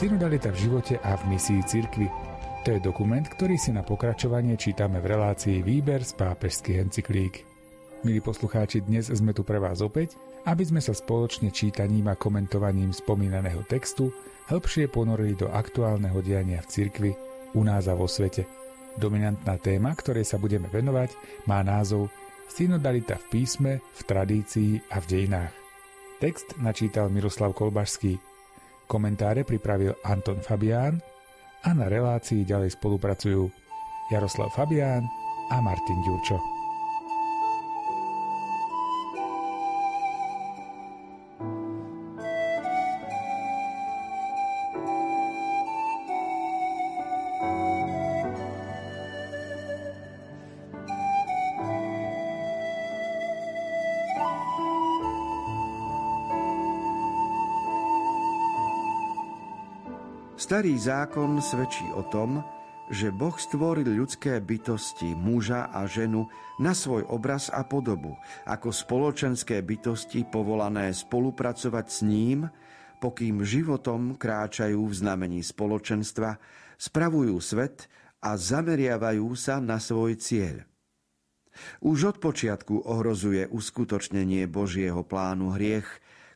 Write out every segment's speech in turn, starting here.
Synodalita v živote a v misii cirkvi. To je dokument, ktorý si na pokračovanie čítame v relácii Výber z pápežských encyklík. Milí poslucháči, dnes sme tu pre vás opäť, aby sme sa spoločne čítaním a komentovaním spomínaného textu hĺbšie ponorili do aktuálneho diania v cirkvi, u nás a vo svete. Dominantná téma, ktorej sa budeme venovať, má názov Synodalita v písme, v tradícii a v dejinách. Text načítal Miroslav Kolbašský. Komentáre pripravil Anton Fabián a na relácii ďalej spolupracujú Jaroslav Fabián a Martin Ďurčo. Starý zákon svedčí o tom, že Boh stvoril ľudské bytosti, muža a ženu, na svoj obraz a podobu, ako spoločenské bytosti povolané spolupracovať s ním, pokým životom kráčajú v znamení spoločenstva, spravujú svet a zameriavajú sa na svoj cieľ. Už od počiatku ohrozuje uskutočnenie Božieho plánu hriech,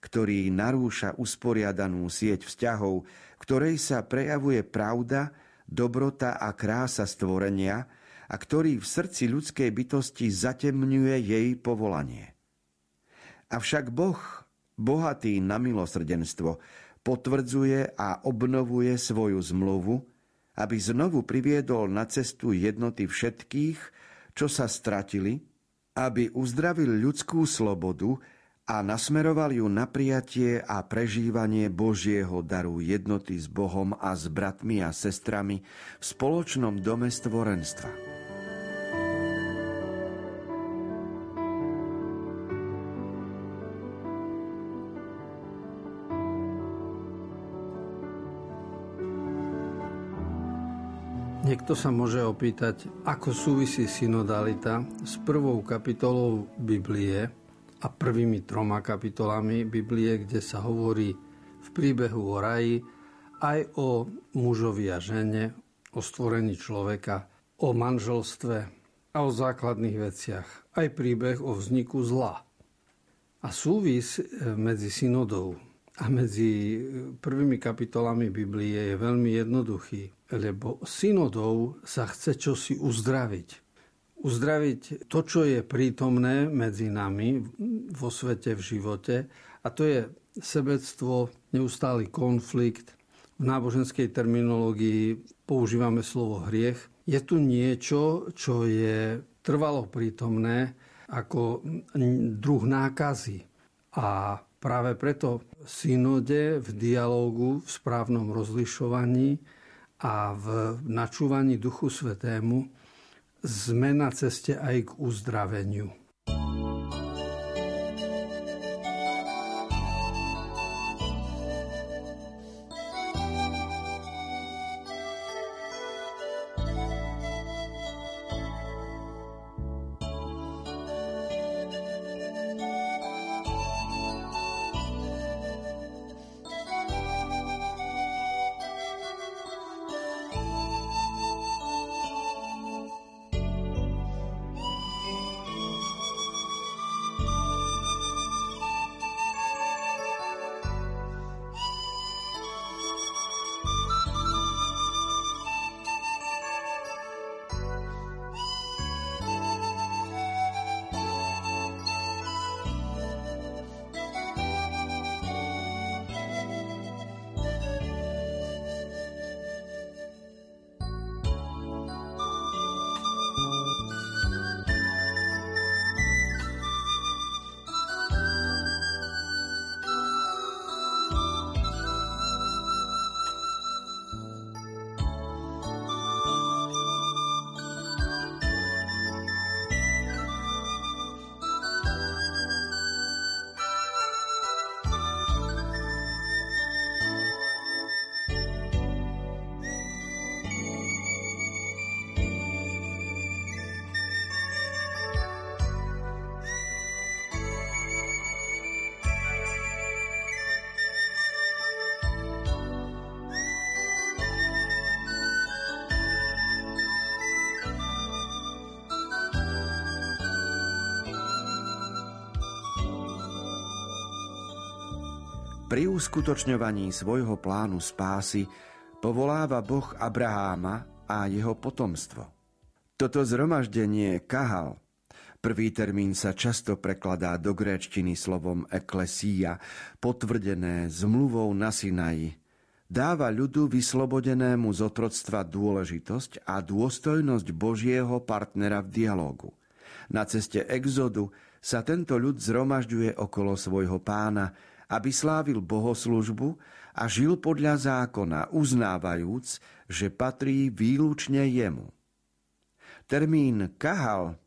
ktorý narúša usporiadanú sieť vzťahov, ktorej sa prejavuje pravda, dobrota a krása stvorenia a ktorý v srdci ľudskej bytosti zatemňuje jej povolanie. Avšak Boh, bohatý na milosrdenstvo, potvrdzuje a obnovuje svoju zmluvu, aby znovu priviedol na cestu jednoty všetkých, čo sa stratili, aby uzdravil ľudskú slobodu a nasmeroval ju na prijatie a prežívanie Božieho daru jednoty s Bohom a s bratmi a sestrami v spoločnom dome stvorenstva. Niekto sa môže opýtať, ako súvisí synodalita s prvou kapitolou Biblie, a prvými troma kapitolami Biblie, kde sa hovorí v príbehu o raji aj o mužovi a žene, o stvorení človeka, o manželstve a o základných veciach. Aj príbeh o vzniku zla. A súvis e, medzi synodou a medzi e, prvými kapitolami Biblie je veľmi jednoduchý, lebo synodou sa chce čosi uzdraviť uzdraviť to, čo je prítomné medzi nami vo svete, v živote. A to je sebectvo, neustály konflikt. V náboženskej terminológii používame slovo hriech. Je tu niečo, čo je trvalo prítomné ako druh nákazy. A práve preto v synode, v dialógu, v správnom rozlišovaní a v načúvaní Duchu Svetému sme na ceste aj k uzdraveniu. Pri uskutočňovaní svojho plánu spásy povoláva Boh Abraháma a jeho potomstvo. Toto zhromaždenie kahal, prvý termín sa často prekladá do gréčtiny slovom eklesia, potvrdené zmluvou na Sinaji, dáva ľudu vyslobodenému z otroctva dôležitosť a dôstojnosť Božieho partnera v dialogu. Na ceste exodu sa tento ľud zhromažďuje okolo svojho pána, aby slávil bohoslužbu a žil podľa zákona, uznávajúc, že patrí výlučne jemu. Termín kahal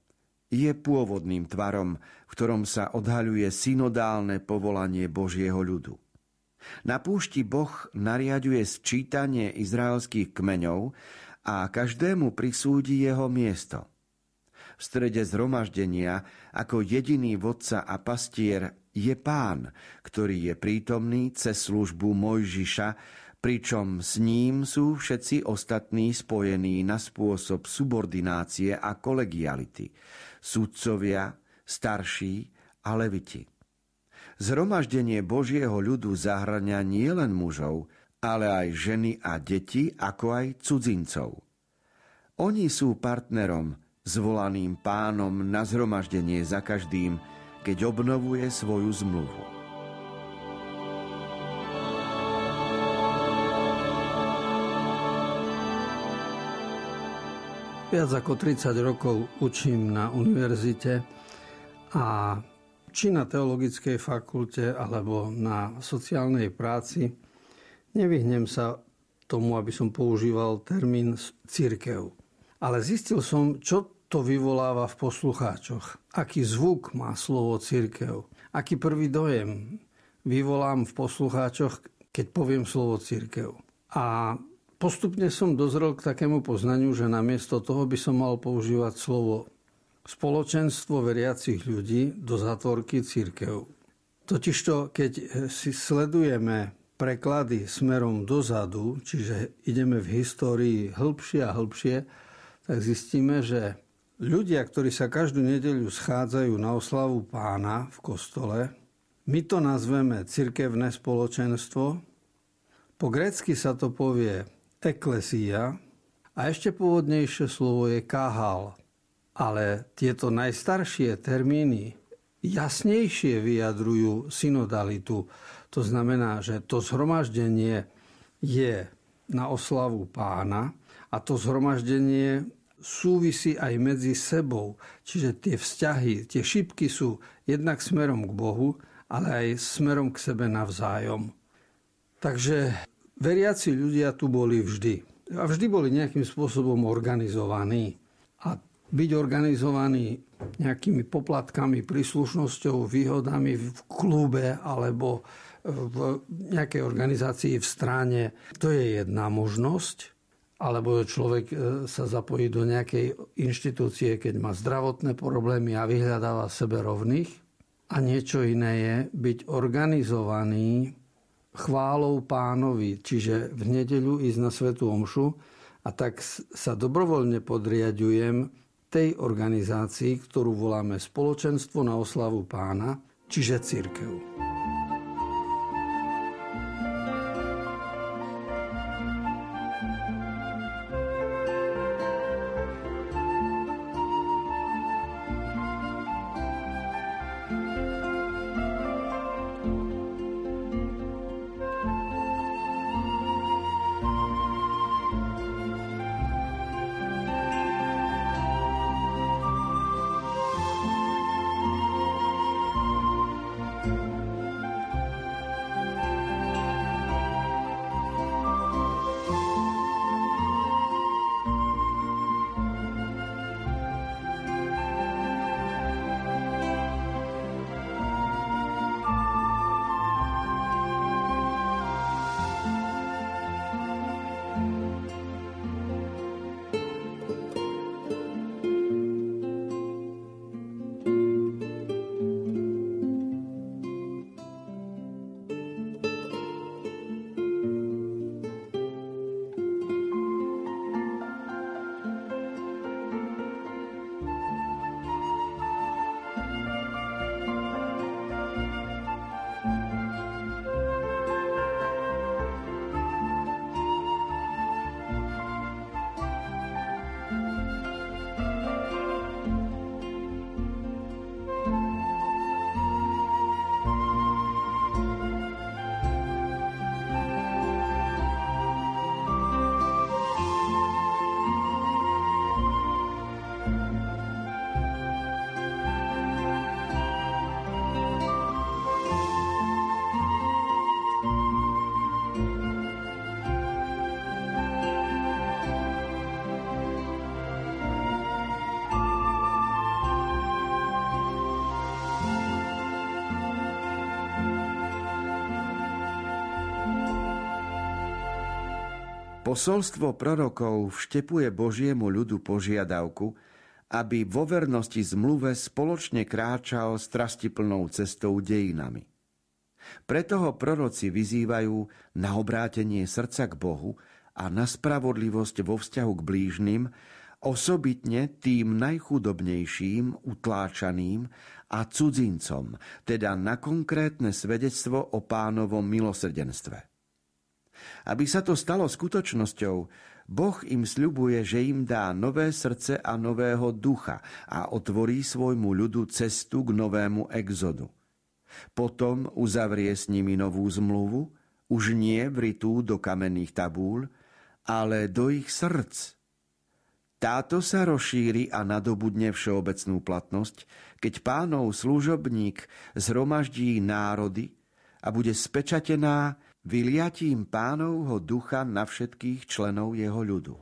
je pôvodným tvarom, v ktorom sa odhaľuje synodálne povolanie Božieho ľudu. Na púšti Boh nariaduje sčítanie izraelských kmeňov a každému prisúdi jeho miesto. V strede zhromaždenia ako jediný vodca a pastier je pán, ktorý je prítomný cez službu Mojžiša, pričom s ním sú všetci ostatní spojení na spôsob subordinácie a kolegiality, sudcovia, starší a leviti. Zhromaždenie Božieho ľudu zahrania nielen mužov, ale aj ženy a deti, ako aj cudzincov. Oni sú partnerom, zvolaným pánom na zhromaždenie za každým, keď obnovuje svoju zmluvu. Viac ako 30 rokov učím na univerzite a či na teologickej fakulte alebo na sociálnej práci nevyhnem sa tomu, aby som používal termín církev. Ale zistil som, čo to vyvoláva v poslucháčoch. Aký zvuk má slovo církev. Aký prvý dojem vyvolám v poslucháčoch, keď poviem slovo církev. A postupne som dozrel k takému poznaniu, že namiesto toho by som mal používať slovo spoločenstvo veriacich ľudí do zatvorky církev. Totižto, keď si sledujeme preklady smerom dozadu, čiže ideme v histórii hĺbšie a hĺbšie, tak zistíme, že ľudia, ktorí sa každú nedeľu schádzajú na oslavu pána v kostole, my to nazveme cirkevné spoločenstvo. Po grécky sa to povie eklesia a ešte pôvodnejšie slovo je kahal. Ale tieto najstaršie termíny jasnejšie vyjadrujú synodalitu. To znamená, že to zhromaždenie je na oslavu pána a to zhromaždenie súvisí aj medzi sebou. Čiže tie vzťahy, tie šipky sú jednak smerom k Bohu, ale aj smerom k sebe navzájom. Takže veriaci ľudia tu boli vždy. A vždy boli nejakým spôsobom organizovaní. A byť organizovaný nejakými poplatkami, príslušnosťou, výhodami v klube alebo v nejakej organizácii v strane, to je jedna možnosť alebo človek e, sa zapojí do nejakej inštitúcie, keď má zdravotné problémy a vyhľadáva sebe rovných. A niečo iné je byť organizovaný chválou pánovi, čiže v nedeľu ísť na Svetu Omšu a tak sa dobrovoľne podriadujem tej organizácii, ktorú voláme Spoločenstvo na oslavu pána, čiže církev. Posolstvo prorokov vštepuje Božiemu ľudu požiadavku, aby vo vernosti zmluve spoločne kráčal strastiplnou cestou dejinami. Preto ho proroci vyzývajú na obrátenie srdca k Bohu a na spravodlivosť vo vzťahu k blížnym, osobitne tým najchudobnejším, utláčaným a cudzincom, teda na konkrétne svedectvo o pánovom milosrdenstve. Aby sa to stalo skutočnosťou, Boh im sľubuje, že im dá nové srdce a nového ducha a otvorí svojmu ľudu cestu k novému exodu. Potom uzavrie s nimi novú zmluvu, už nie vritú do kamenných tabúľ, ale do ich srdc. Táto sa rozšíri a nadobudne všeobecnú platnosť, keď pánov služobník zhromaždí národy a bude spečatená vyliatím pánovho ducha na všetkých členov jeho ľudu.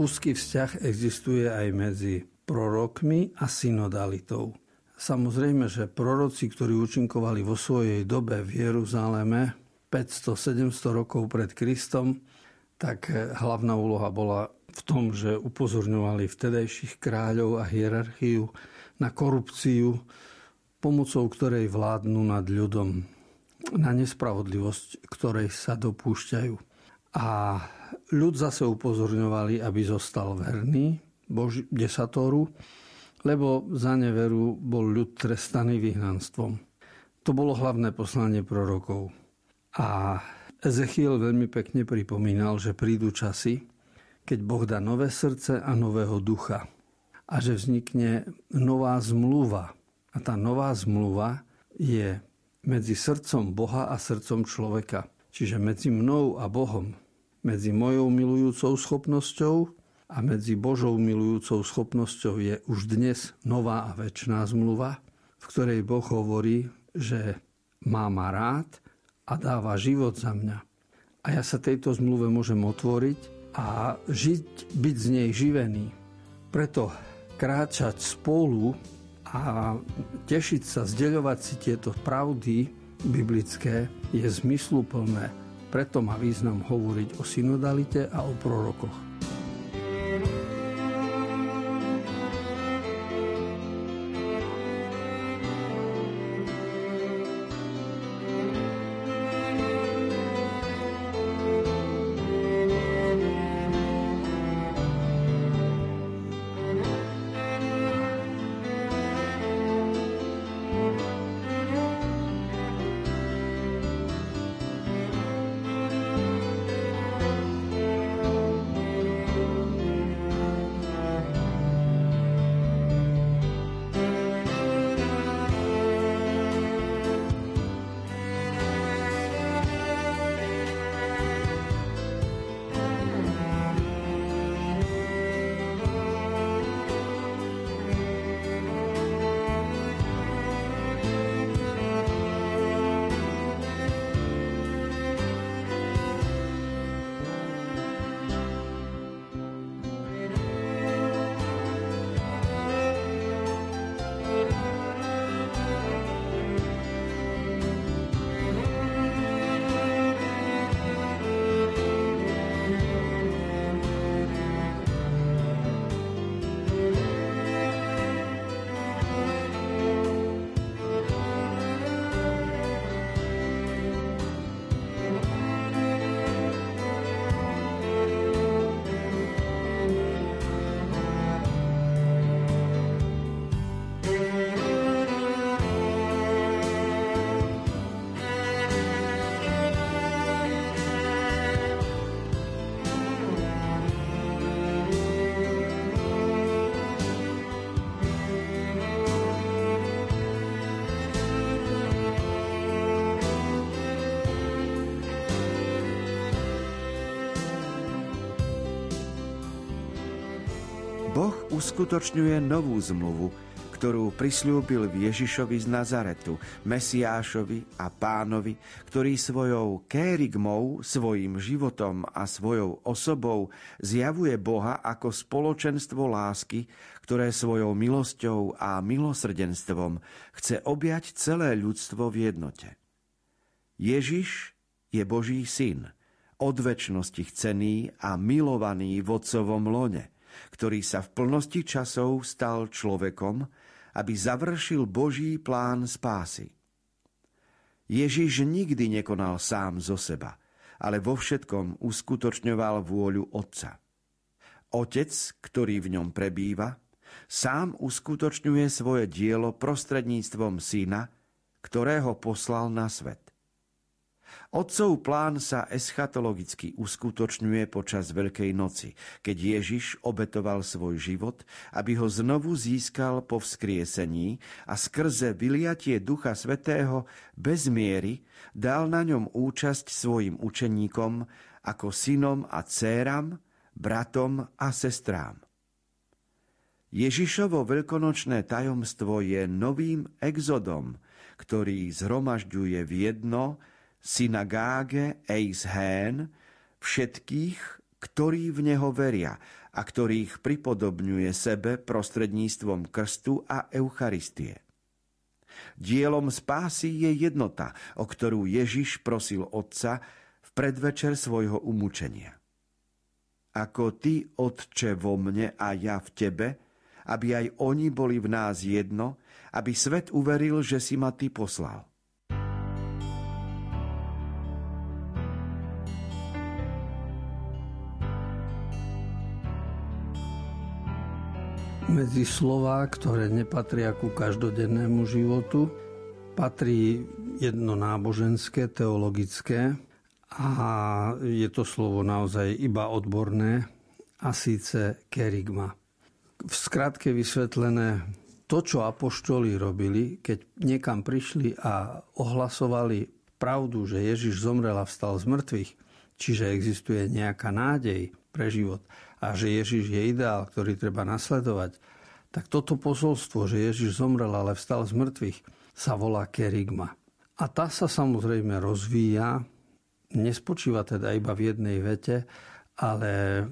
Úzky vzťah existuje aj medzi prorokmi a synodalitou. Samozrejme, že proroci, ktorí účinkovali vo svojej dobe v Jeruzaleme 500-700 rokov pred Kristom, tak hlavná úloha bola v tom, že upozorňovali vtedajších kráľov a hierarchiu na korupciu, pomocou ktorej vládnu nad ľudom, na nespravodlivosť, ktorej sa dopúšťajú. A ľud zase upozorňovali, aby zostal verný Boži, desatóru, lebo za neveru bol ľud trestaný vyhnanstvom. To bolo hlavné poslanie prorokov. A Ezechiel veľmi pekne pripomínal, že prídu časy, keď Boh dá nové srdce a nového ducha a že vznikne nová zmluva. A tá nová zmluva je medzi srdcom Boha a srdcom človeka. Čiže medzi mnou a Bohom, medzi mojou milujúcou schopnosťou a medzi Božou milujúcou schopnosťou je už dnes nová a väčšiná zmluva, v ktorej Boh hovorí, že má ma rád a dáva život za mňa. A ja sa tejto zmluve môžem otvoriť a žiť, byť z nej živený. Preto kráčať spolu a tešiť sa, zdeľovať si tieto pravdy biblické je zmysluplné. Preto má význam hovoriť o synodalite a o prorokoch. Uskutočňuje novú zmluvu, ktorú prislúbil v Ježišovi z Nazaretu, Mesiášovi a pánovi, ktorý svojou kérigmou, svojim životom a svojou osobou zjavuje Boha ako spoločenstvo lásky, ktoré svojou milosťou a milosrdenstvom chce objať celé ľudstvo v jednote. Ježiš je Boží syn, od väčšnosti chcený a milovaný v lone – ktorý sa v plnosti časov stal človekom, aby završil Boží plán spásy. Ježiš nikdy nekonal sám zo seba, ale vo všetkom uskutočňoval vôľu Otca. Otec, ktorý v ňom prebýva, sám uskutočňuje svoje dielo prostredníctvom syna, ktorého poslal na svet. Otcov plán sa eschatologicky uskutočňuje počas Veľkej noci, keď Ježiš obetoval svoj život, aby ho znovu získal po vzkriesení a skrze vyliatie Ducha Svetého bez miery dal na ňom účasť svojim učeníkom ako synom a céram, bratom a sestrám. Ježišovo veľkonočné tajomstvo je novým exodom, ktorý zhromažďuje v jedno synagáge Eis Hén všetkých, ktorí v Neho veria a ktorých pripodobňuje sebe prostredníctvom krstu a Eucharistie. Dielom spásy je jednota, o ktorú Ježiš prosil Otca v predvečer svojho umúčenia. Ako Ty, Otče, vo mne a ja v Tebe, aby aj oni boli v nás jedno, aby svet uveril, že si ma Ty poslal. Medzi slová, ktoré nepatria ku každodennému životu, patrí jedno náboženské, teologické a je to slovo naozaj iba odborné a síce kerigma. V skratke vysvetlené to, čo apoštoli robili, keď niekam prišli a ohlasovali pravdu, že Ježiš zomrel a vstal z mŕtvych, čiže existuje nejaká nádej pre život, a že Ježiš je ideál, ktorý treba nasledovať, tak toto posolstvo, že Ježiš zomrel, ale vstal z mŕtvych, sa volá kerigma. A tá sa samozrejme rozvíja, nespočíva teda iba v jednej vete, ale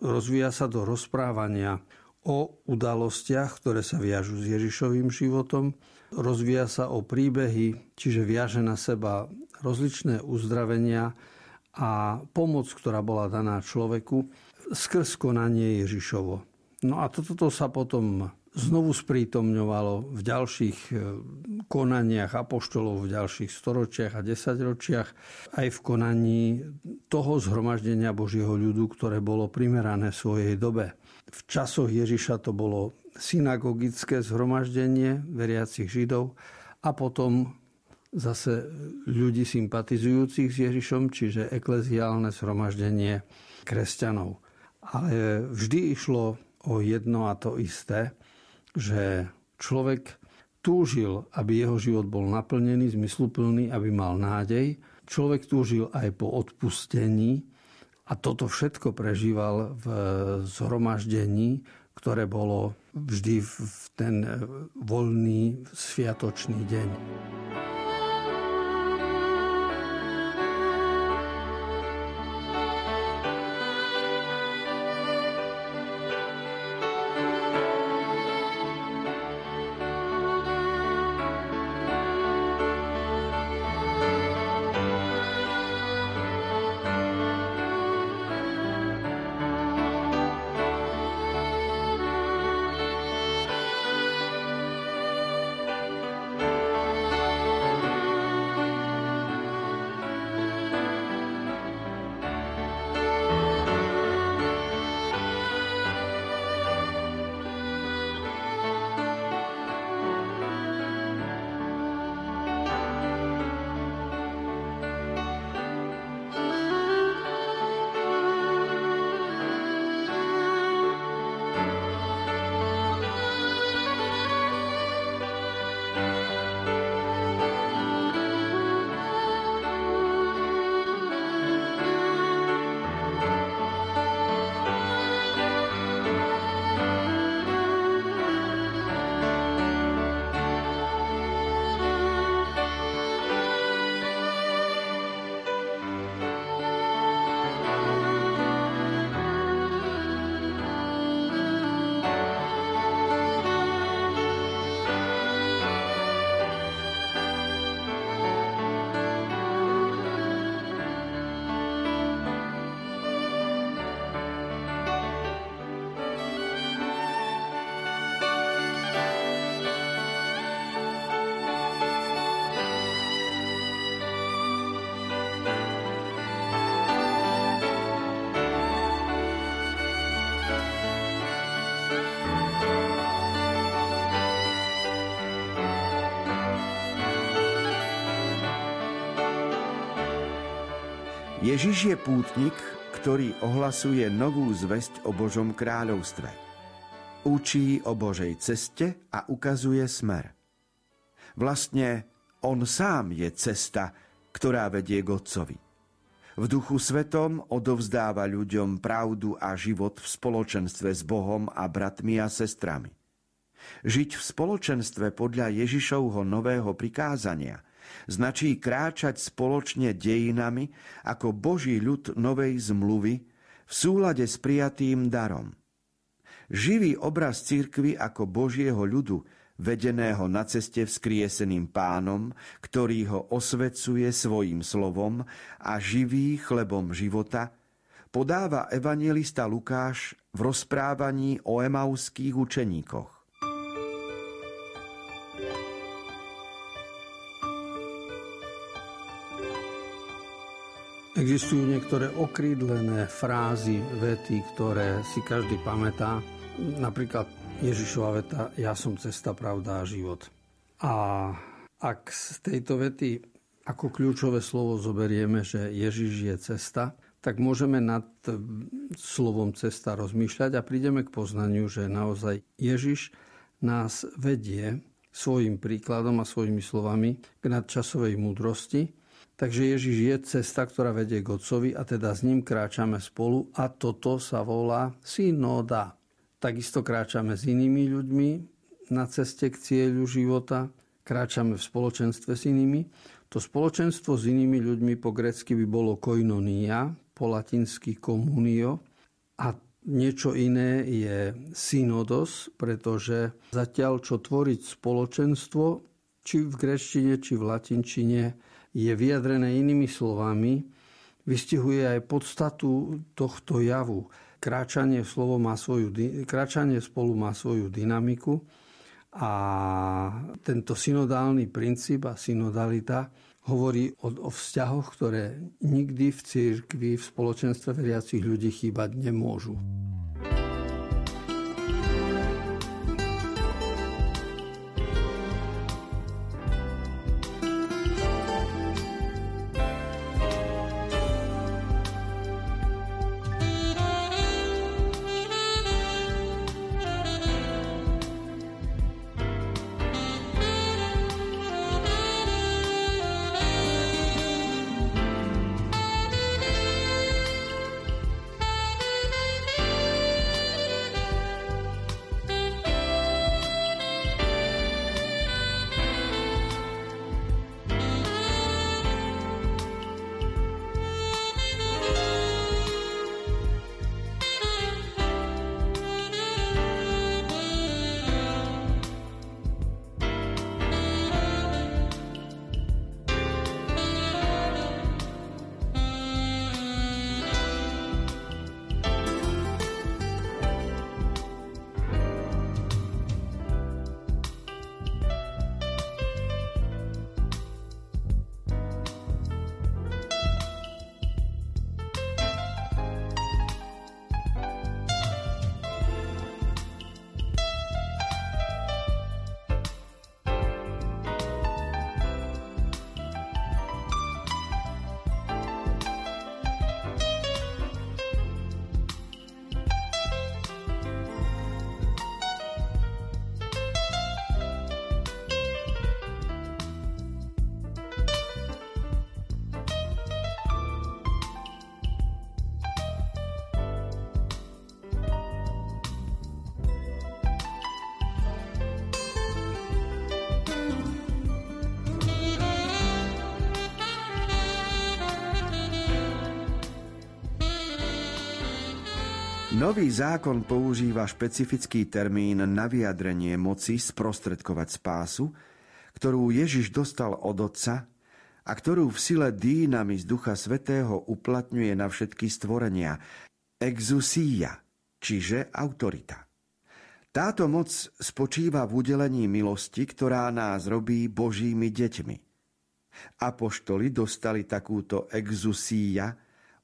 rozvíja sa do rozprávania o udalostiach, ktoré sa viažú s Ježišovým životom. Rozvíja sa o príbehy, čiže viaže na seba rozličné uzdravenia a pomoc, ktorá bola daná človeku skrz konanie Ježišovo. No a toto sa potom znovu sprítomňovalo v ďalších e, konaniach apoštolov v ďalších storočiach a desaťročiach, aj v konaní toho zhromaždenia Božieho ľudu, ktoré bolo primerané svojej dobe. V časoch Ježiša to bolo synagogické zhromaždenie veriacich Židov a potom zase ľudí sympatizujúcich s Ježišom, čiže ekleziálne zhromaždenie kresťanov. Ale vždy išlo o jedno a to isté, že človek túžil, aby jeho život bol naplnený, zmysluplný, aby mal nádej. Človek túžil aj po odpustení a toto všetko prežíval v zhromaždení, ktoré bolo vždy v ten voľný sviatočný deň. Ježiš je pútnik, ktorý ohlasuje novú zväzť o Božom kráľovstve. Učí o Božej ceste a ukazuje smer. Vlastne on sám je cesta, ktorá vedie k Otcovi. V duchu svetom odovzdáva ľuďom pravdu a život v spoločenstve s Bohom a bratmi a sestrami. Žiť v spoločenstve podľa Ježišovho nového prikázania – značí kráčať spoločne dejinami ako Boží ľud novej zmluvy v súlade s prijatým darom. Živý obraz cirkvy ako Božieho ľudu, vedeného na ceste vzkrieseným pánom, ktorý ho osvecuje svojim slovom a živí chlebom života, podáva evangelista Lukáš v rozprávaní o emauských učeníkoch. Existujú niektoré okrídlené frázy, vety, ktoré si každý pamätá. Napríklad Ježišova veta Ja som cesta, pravda a život. A ak z tejto vety ako kľúčové slovo zoberieme, že Ježiš je cesta, tak môžeme nad slovom cesta rozmýšľať a prídeme k poznaniu, že naozaj Ježiš nás vedie svojim príkladom a svojimi slovami k nadčasovej múdrosti, Takže Ježiš je cesta, ktorá vedie k Otcovi a teda s ním kráčame spolu a toto sa volá synoda. Takisto kráčame s inými ľuďmi na ceste k cieľu života, kráčame v spoločenstve s inými. To spoločenstvo s inými ľuďmi po grecky by bolo koinonia, po latinsky komunio a niečo iné je synodos, pretože zatiaľ čo tvoriť spoločenstvo, či v greštine, či v latinčine, je vyjadrené inými slovami, vystihuje aj podstatu tohto javu. Kráčanie, slovo má svoju, kráčanie spolu má svoju dynamiku a tento synodálny princíp a synodalita hovorí o, o vzťahoch, ktoré nikdy v církvi, v spoločenstve veriacich ľudí chýbať nemôžu. Nový zákon používa špecifický termín na vyjadrenie moci sprostredkovať spásu, ktorú Ježiš dostal od Otca a ktorú v sile dýnami z Ducha Svetého uplatňuje na všetky stvorenia. Exusíja, čiže autorita. Táto moc spočíva v udelení milosti, ktorá nás robí Božími deťmi. Apoštoli dostali takúto exusíja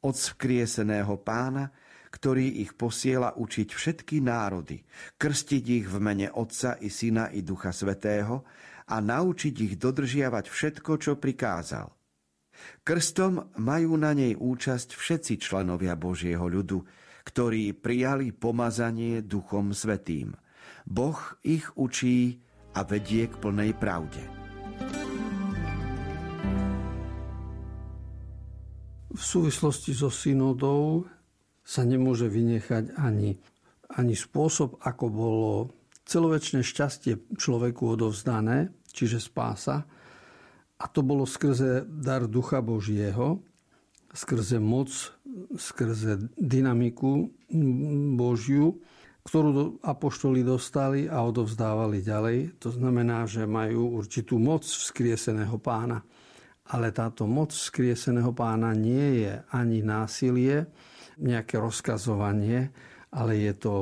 od vzkrieseného pána, ktorý ich posiela učiť všetky národy, krstiť ich v mene Otca i Syna i Ducha Svetého a naučiť ich dodržiavať všetko, čo prikázal. Krstom majú na nej účasť všetci členovia Božieho ľudu, ktorí prijali pomazanie Duchom Svetým. Boh ich učí a vedie k plnej pravde. V súvislosti so synodou sa nemôže vynechať ani, ani spôsob, ako bolo celoväčšie šťastie človeku odovzdané, čiže spása. A to bolo skrze dar Ducha Božieho, skrze moc, skrze dynamiku Božiu, ktorú apoštoli dostali a odovzdávali ďalej. To znamená, že majú určitú moc vzkrieseného pána. Ale táto moc vzkrieseného pána nie je ani násilie, nejaké rozkazovanie, ale je to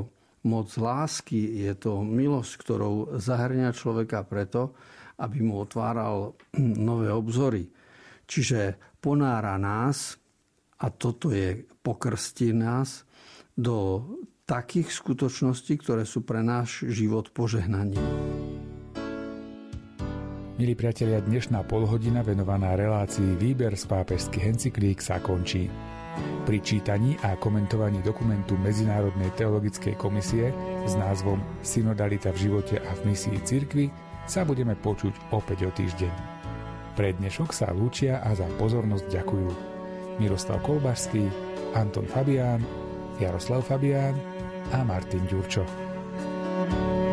moc lásky, je to milosť, ktorou zahrňa človeka preto, aby mu otváral nové obzory. Čiže ponára nás, a toto je pokrstí nás, do takých skutočností, ktoré sú pre náš život požehnaním. Milí priatelia, dnešná polhodina venovaná relácii Výber z pápežských encyklík sa končí. Pri čítaní a komentovaní dokumentu Medzinárodnej teologickej komisie s názvom Synodalita v živote a v misii cirkvi sa budeme počuť opäť o týždeň. Pre dnešok sa lúčia a za pozornosť ďakujú Miroslav Kolbašský, Anton Fabián, Jaroslav Fabián a Martin Ďurčo. thank you